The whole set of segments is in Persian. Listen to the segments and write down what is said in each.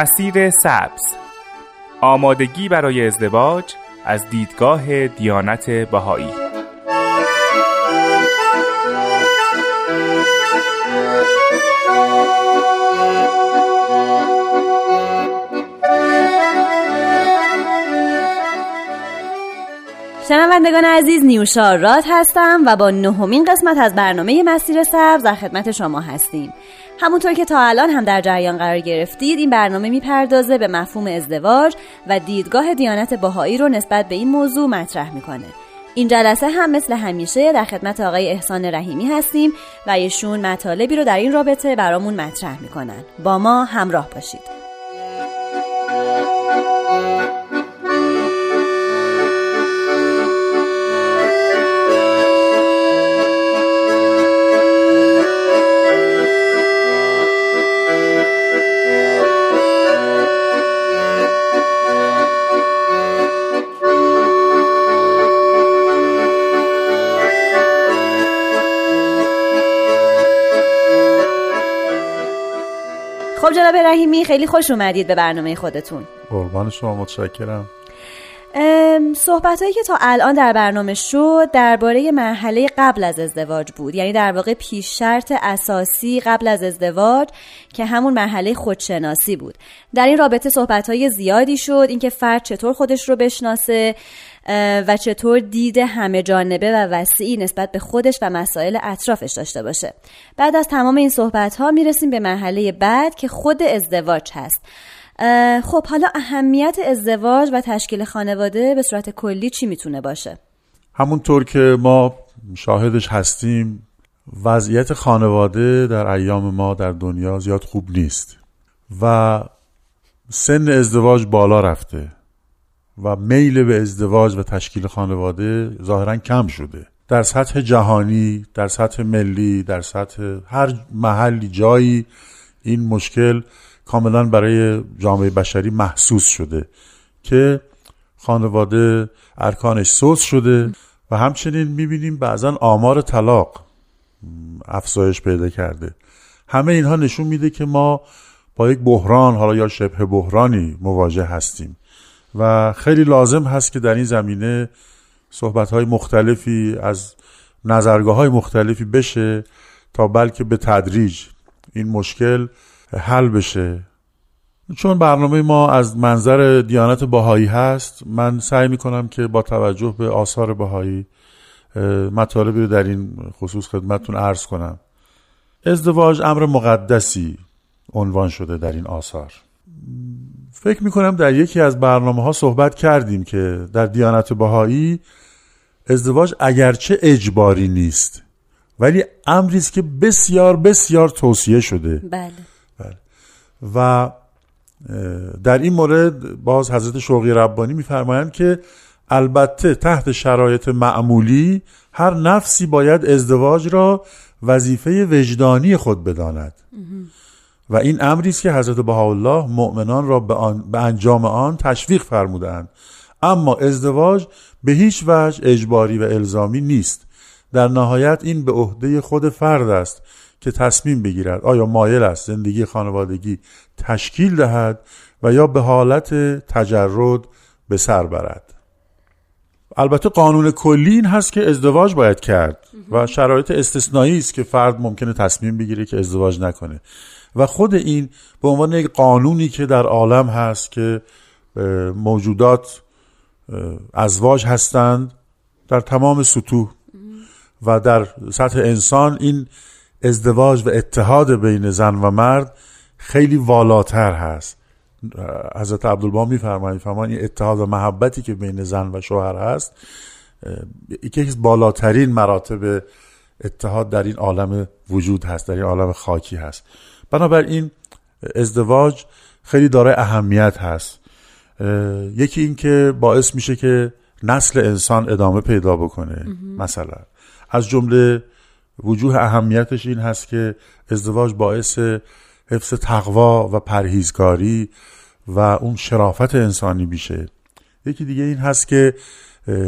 مسیر سبز. آمادگی برای ازدواج از دیدگاه دیانت بهایی. شنوندگان عزیز نیوشا راد هستم و با نهمین قسمت از برنامه مسیر سبز در خدمت شما هستیم. همونطور که تا الان هم در جریان قرار گرفتید این برنامه می‌پردازه به مفهوم ازدواج و دیدگاه دیانت باهایی رو نسبت به این موضوع مطرح می‌کنه. این جلسه هم مثل همیشه در خدمت آقای احسان رحیمی هستیم و ایشون مطالبی رو در این رابطه برامون مطرح می‌کنن. با ما همراه باشید. خب جناب رحیمی خیلی خوش اومدید به برنامه خودتون. قربان شما متشکرم. صحبت هایی که تا الان در برنامه شد درباره مرحله قبل از ازدواج بود. یعنی در واقع پیش شرط اساسی قبل از ازدواج که همون مرحله خودشناسی بود. در این رابطه صحبت های زیادی شد اینکه فرد چطور خودش رو بشناسه. و چطور دید همه جانبه و وسیعی نسبت به خودش و مسائل اطرافش داشته باشه. بعد از تمام این صحبت ها می‌رسیم به مرحله بعد که خود ازدواج هست. خب حالا اهمیت ازدواج و تشکیل خانواده به صورت کلی چی می‌تونه باشه؟ همونطور که ما شاهدش هستیم وضعیت خانواده در ایام ما در دنیا زیاد خوب نیست و سن ازدواج بالا رفته. و میل به ازدواج و تشکیل خانواده ظاهرا کم شده. در سطح جهانی در سطح ملی در سطح هر محلی جایی این مشکل کاملا برای جامعه بشری محسوس شده که خانواده ارکانش سوس شده و همچنین می‌بینیم بعضا آمار طلاق افزایش پیدا کرده. همه اینها نشون میده که ما با یک بحران حالا یا شبه بحرانی مواجه هستیم. و خیلی لازم هست که در این زمینه صحبت های مختلفی از نظرگاه های مختلفی بشه تا بلکه به تدریج این مشکل حل بشه. چون برنامه ما از منظر دیانت باهایی هست من سعی می‌کنم که با توجه به آثار باهایی مطالبی رو در این خصوص خدمتتون عرض کنم. ازدواج امر مقدسی عنوان شده در این آثار. فکر می‌کنم در یکی از برنامه ها صحبت کردیم که در دیانت بهایی ازدواج اگرچه اجباری نیست ولی امری است که بسیار بسیار توصیه شده بله. بله. و در این مورد باز حضرت شوقی ربانی میفرمایند که البته تحت شرایط معمولی هر نفسی باید ازدواج را وظیفه وجدانی خود بداند و این امری است که حضرت بهاءالله مؤمنان را به, آن، به انجام آن تشویق فرمودند اما ازدواج به هیچ وجه اجباری و الزامی نیست. در نهایت این به عهده خود فرد است که تصمیم بگیرد آیا مایل است زندگی خانوادگی تشکیل دهد و یا به حالت تجرد به سر برد. البته قانون کلی این هست که ازدواج باید کرد و شرایط استثنایی است که فرد ممکنه تصمیم بگیره که ازدواج نکنه. و خود این به عنوان یک قانونی که در عالم هست که موجودات ازواج هستند در تمام سطوح و در سطح انسان این ازدواج و اتحاد بین زن و مرد خیلی والاتر هست. حضرت عبدالبا میفرمایند میفرمایند این اتحاد و محبتی که بین زن و شوهر هست یکی از بالاترین مراتب اتحاد در این عالم وجود هست در این عالم خاکی هست. بنابراین ازدواج خیلی دارای اهمیت هست. یکی این که باعث میشه که نسل انسان ادامه پیدا بکنه مثلا. از جمله وجوه اهمیتش این هست که ازدواج باعث حفظ تقوا و پرهیزکاری و اون شرافت انسانی میشه. یکی دیگه این هست که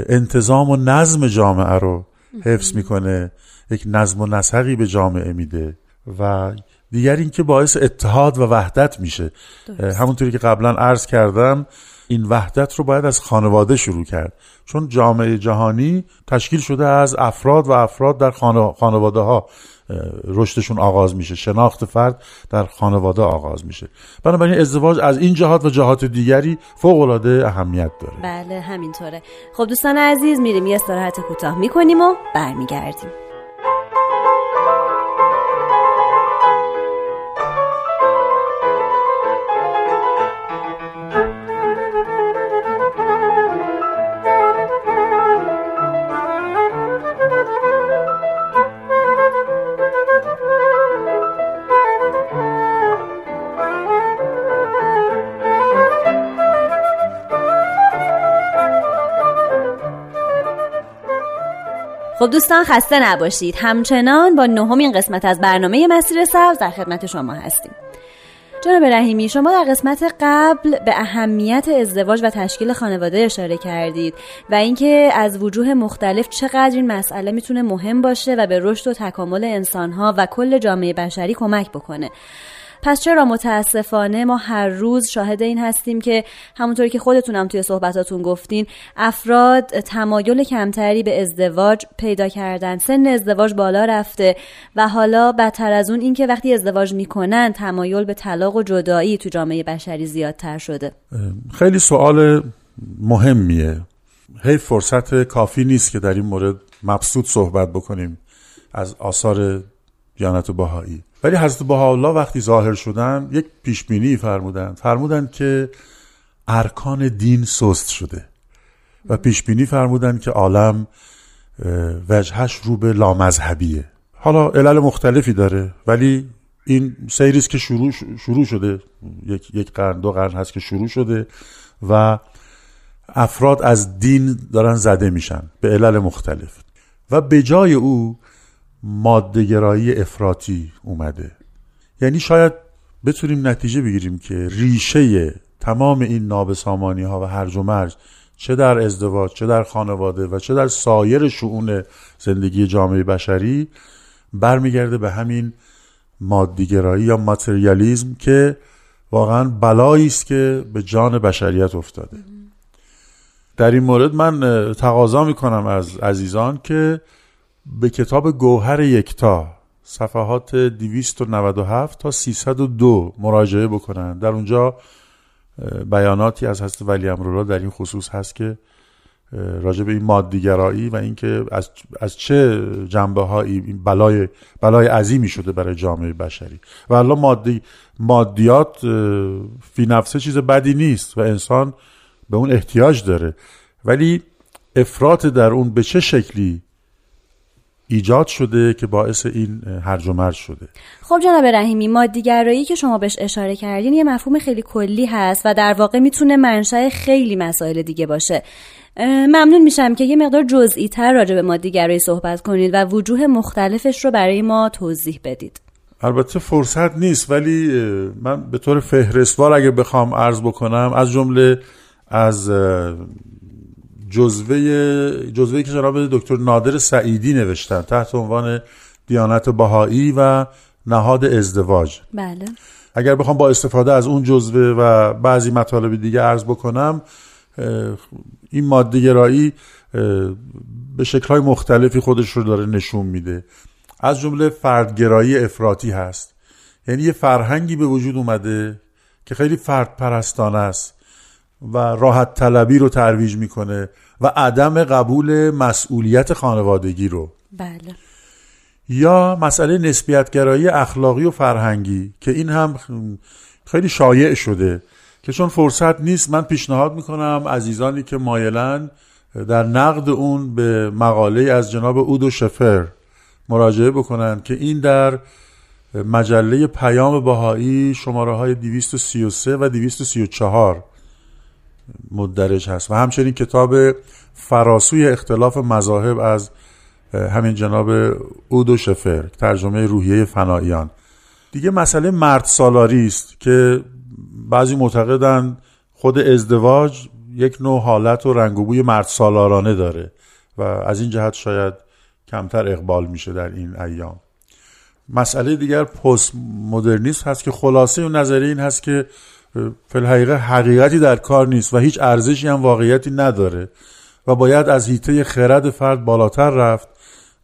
انتظام و نظم جامعه رو حفظ می‌کنه. یک نظم و نسقی به جامعه میده و دیگر اینکه باعث اتحاد و وحدت میشه. همونطوری که قبلا عرض کردم این وحدت رو باید از خانواده شروع کرد. چون جامعه جهانی تشکیل شده از افراد و افراد در خانواده ها رشدشون آغاز میشه. شناخت فرد در خانواده آغاز میشه. بنابراین ازدواج از این جهات و جهات دیگری فوق العاده اهمیت داره. بله همینطوره. خب دوستان عزیز میریم یه استراحت کوتاه می‌کنیم و برمیگردیم. خب دوستان خسته نباشید. همچنان با نهمین قسمت از برنامه مسیر سبز در خدمت شما هستیم. جناب رحیمی شما در قسمت قبل به اهمیت ازدواج و تشکیل خانواده اشاره کردید و اینکه از وجوه مختلف چقدر این مسئله می‌تونه مهم باشه و به رشد و تکامل انسانها و کل جامعه بشری کمک بکنه. پس چرا متاسفانه ما هر روز شاهد این هستیم که همونطوری که خودتونم توی صحبتاتون گفتین افراد تمایل کمتری به ازدواج پیدا کردن. سن ازدواج بالا رفته و حالا بدتر از اون اینکه وقتی ازدواج می‌کنن تمایل به طلاق و جدایی تو جامعه بشری زیادتر شده. خیلی سوال مهمیه. هی فرصت کافی نیست که در این مورد مبسوط صحبت بکنیم از آثار دیانت باهایی ولی حضرت بهاءالله وقتی ظاهر شدن یک پیشبینی فرمودن فرمودن که ارکان دین سست شده. و پیشبینی فرمودن که عالم وجهش رو به لامذهبیه. حالا علل مختلفی داره ولی این سیریست که شروع, شروع شده یک, یک قرن دو قرن هست که شروع شده و افراد از دین دارن زده میشن به علل مختلف. و به جای او مادهگرایی افراطی اومده. یعنی شاید بتونیم نتیجه بگیریم که ریشه تمام این نابسامانی ها و هرج و مرج چه در ازدواج چه در خانواده و چه در سایر شعون زندگی جامعه بشری برمیگرده به همین مادیگرایی یا ماتریالیزم که واقعا بلایی است که به جان بشریت افتاده. در این مورد من تقاضا می‌کنم از عزیزان که به کتاب گوهر یکتا صفحات 297 تا 302 مراجعه بکنن. در اونجا بیاناتی از حضرت ولی امرالله در این خصوص هست که راجع به این مادیگرایی و اینکه از, از چه جنبه هایی بلای, بلای عظیمی شده برای جامعه بشری. و الله مادی مادیات فی نفسه چیز بدی نیست و انسان به اون احتیاج داره. ولی افراط در اون به چه شکلی ایجاد شده که باعث این هرج و مرج شده. خب جناب رحیمی مادیگرایی که شما بهش اشاره کردین یه مفهوم خیلی کلی هست و در واقع می‌تونه منشأ خیلی مسائل دیگه باشه. ممنون میشم که یه مقدار جزئی تر راجع به مادیگرایی صحبت کنید و وجوه مختلفش رو برای ما توضیح بدید. البته فرصت نیست ولی من به طور فهرستوار اگه بخوام عرض بکنم از جمله از جزوه جزوه که جناب دکتر نادر سعیدی نوشتن تحت عنوان دیانت بهایی و نهاد ازدواج. بله. اگر بخوام با استفاده از اون جزوه و بعضی مطالب دیگه عرض بکنم این ماده گرایی به شکلهای مختلفی خودش رو داره نشون میده. از جمله فردگرایی افراطی هست. یعنی یه فرهنگی به وجود اومده که خیلی فرد پرستانه است. و راحت طلبی رو ترویج می‌کنه و عدم قبول مسئولیت خانوادگی رو. بله. یا مسئله نسبیتگرایی اخلاقی و فرهنگی که این هم خیلی شایع شده که چون فرصت نیست من پیشنهاد می‌کنم عزیزانی که مایلن در نقد اون به مقاله از جناب اودو شفر مراجعه بکنن که این در مجله پیام بهایی شماره های 233 و 234 مدرج هست. و همچنین کتاب فراسوی اختلاف مذاهب از همین جناب اودو شفر ترجمه روحیه فناییان دیگه مسئله مرد سالاری است که بعضی معتقدن خود ازدواج یک نوع حالت و رنگ و مرد سالارانه داره و از این جهت شاید کمتر اقبال میشه در این ایام. مسئله دیگر پست مدرنیسم هست که خلاصه اون نظریه این هست که فی الحقیقه حقیقتی در کار نیست و هیچ ارزشی هم واقعیتی نداره و باید از هیته خرد فرد بالاتر رفت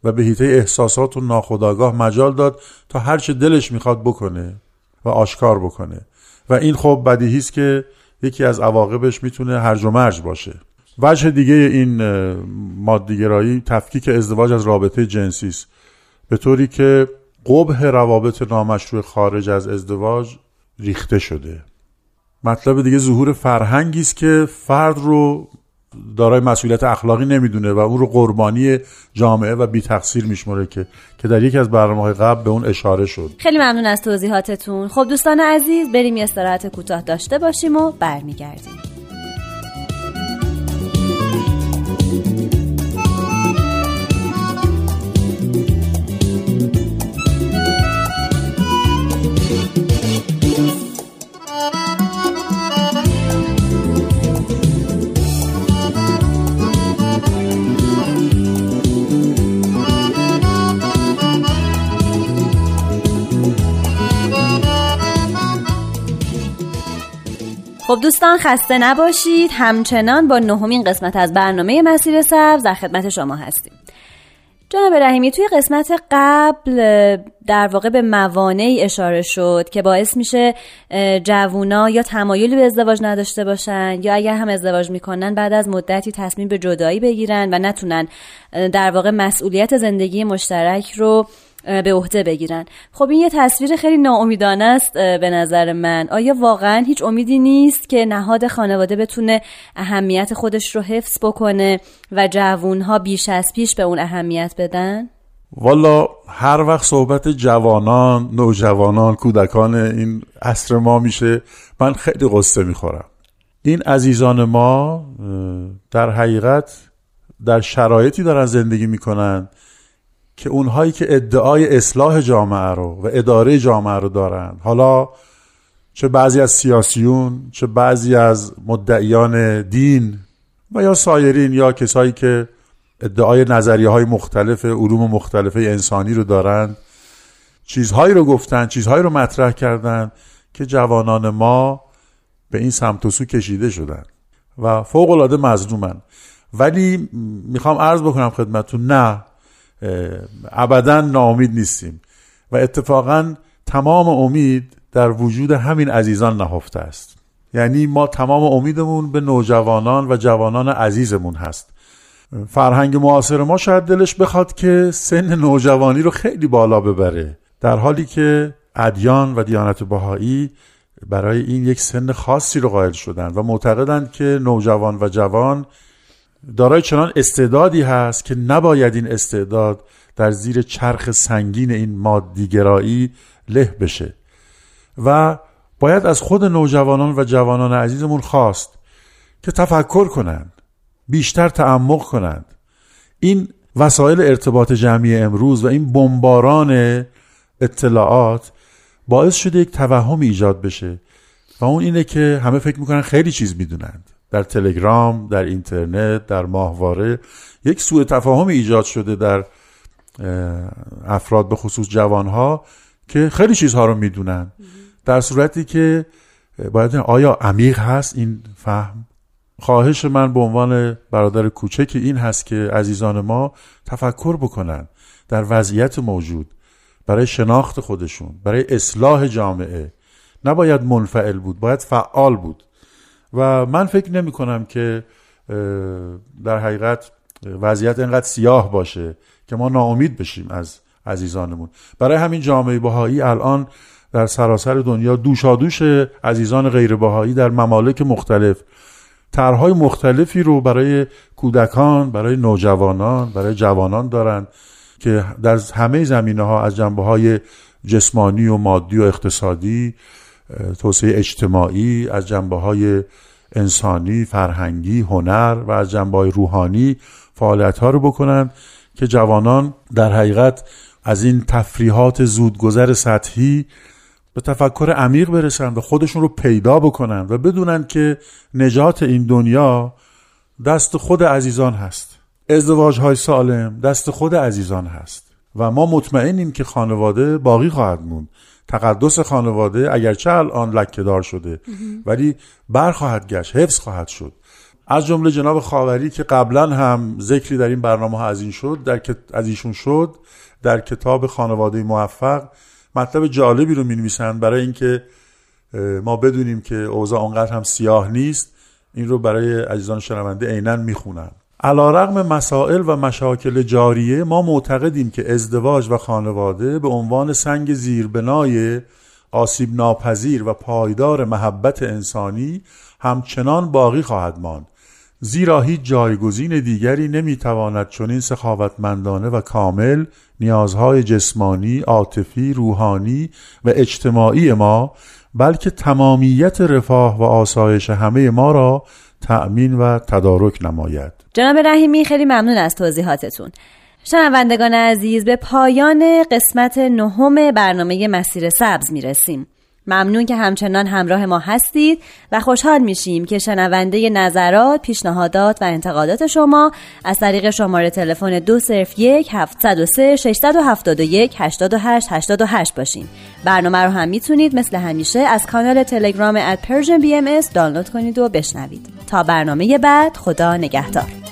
و به هیته احساسات و ناخودآگاه مجال داد تا هر چه دلش می‌خواد بکنه و آشکار بکنه. و این خب بدیهی است که یکی از عواقبش می‌تونه هرج و مرج باشه. وجه دیگه این مادیگرایی تفکیک ازدواج از رابطه جنسی است. به طوری که قبه روابط نامشروع خارج از ازدواج ریخته شده. مطلب دیگه ظهور فرهنگی است که فرد رو دارای مسئولیت اخلاقی نمی‌دونه و اون رو قربانی جامعه و بی تقصیر میشمره که که در یکی از برنامه قبل به اون اشاره شد. خیلی ممنون از توضیحاتتون. خب دوستان عزیز بریم یه استراحت کوتاه داشته باشیم و برمیگردیم. خب دوستان خسته نباشید. همچنان با نهمین قسمت از برنامه مسیر سبز در خدمت شما هستیم. جناب رحیمی توی قسمت قبل در واقع به موانعی اشاره شد که باعث میشه جوونا یا تمایلی به ازدواج نداشته باشن یا اگر هم ازدواج می‌کنن بعد از مدتی تصمیم به جدایی بگیرن و نتونن در واقع مسئولیت زندگی مشترک رو به عهده بگیرن. خب این یه تصویر خیلی ناامیدانه است به نظر من. آیا واقعا هیچ امیدی نیست که نهاد خانواده بتونه اهمیت خودش رو حفظ بکنه و جوونها بیش از پیش به اون اهمیت بدن؟ والا هر وقت صحبت جوانان، نوجوانان، کودکان این عصر ما میشه من خیلی قصه می‌خورم. این عزیزان ما در حقیقت در شرایطی دارن زندگی می‌کنن که اونهایی که ادعای اصلاح جامعه رو و اداره جامعه رو دارن حالا چه بعضی از سیاسیون چه بعضی از مدعیان دین و یا سایرین یا کسایی که ادعای نظریه های مختلف علوم مختلف انسانی رو دارند چیزهایی رو گفتن چیزهایی رو مطرح کردن که جوانان ما به این سمت و سو کشیده شدن و فوق العاده مظلومن. ولی می‌خوام عرض بکنم خدمتون نه. ابدا ناامید نیستیم. و اتفاقا تمام امید در وجود همین عزیزان نهفته است. یعنی ما تمام امیدمون به نوجوانان و جوانان عزیزمون هست. فرهنگ معاصر ما شاید دلش بخواد که سن نوجوانی رو خیلی بالا ببره در حالی که ادیان و دیانت بهایی برای این یک سن خاصی رو قائل شدن و معتقدند که نوجوان و جوان دارای چنان استعدادی هست که نباید این استعداد در زیر چرخ سنگین این مادیگرایی له بشه. و باید از خود نوجوانان و جوانان عزیزمون خواست که تفکر کنند بیشتر تعمق کنند. این وسایل ارتباط جمعی امروز و این بمباران اطلاعات باعث شده یک توهم ایجاد بشه. و اون اینه که همه فکر می‌کنن خیلی چیز می‌دونند. در تلگرام در اینترنت در ماهواره یک سوء تفاهم ایجاد شده در افراد به خصوص جوانها که خیلی چیزها رو می‌دونن. در صورتی که باید آیا عمیق هست این فهم؟ خواهش من به عنوان برادر کوچک این هست که عزیزان ما تفکر بکنن در وضعیت موجود برای شناخت خودشون برای اصلاح جامعه. نباید منفعل بود باید فعال بود. و من فکر نمی کنم که در حقیقت وضعیت انقدر سیاه باشه که ما ناامید بشیم از عزیزانمون. برای همین جامعه بهایی الان در سراسر دنیا دوشادوش عزیزان غیر بهایی در ممالک مختلف طرحهای مختلفی رو برای کودکان برای نوجوانان برای جوانان دارند که در همه زمینه ها از جنبه های جسمانی و مادی و اقتصادی توسعه اجتماعی از جنبه های انسانی، فرهنگی، هنر و از جنبه های روحانی فعالیت ها رو بکنن که جوانان در حقیقت از این تفریحات زودگذر سطحی به تفکر عمیق برسن و خودشون رو پیدا بکنن و بدونن که نجات این دنیا دست خود عزیزان هست. ازدواج های سالم دست خود عزیزان هست و ما مطمئنیم که خانواده باقی خواهد موند. تقدس خانواده اگرچه الان لکه دار شده ولی برخواهد گشت حفظ خواهد شد. از جمله جناب خاوری که قبلا هم ذکری در این برنامه ها از این شد در از ایشون شد در کتاب خانواده موفق مطلب جالبی رو می نویسند برای اینکه ما بدونیم که اوضاع آنقدر هم سیاه نیست. این رو برای عزیزان شنونده عینا می‌خونن علا رغم مسائل و مشاکل جاریه ما معتقدیم که ازدواج و خانواده به عنوان سنگ زیربنای آسیب ناپذیر و پایدار محبت انسانی همچنان باقی خواهد ماند. زیرا هیچ جایگزین دیگری نمی‌تواند چنین سخاوتمندانه و کامل نیازهای جسمانی، عاطفی، روحانی و اجتماعی ما بلکه تمامیت رفاه و آسایش همه ما را تأمین و تدارک نماید. جناب رحیمی خیلی ممنون از توضیحاتتون. شنوندگان عزیز به پایان قسمت نهم برنامه مسیر سبز می‌رسیم. ممنون که همچنان همراه ما هستید و خوشحال میشیم که شنونده نظرات، پیشنهادات و انتقادات شما از طریق شماره تلفن 201 703 671 88 88 باشین. برنامه رو هم می‌تونید مثل همیشه از کانال تلگرام at Persian BMS دانلود کنید و بشنوید. تا برنامه بعد خدا نگهدار.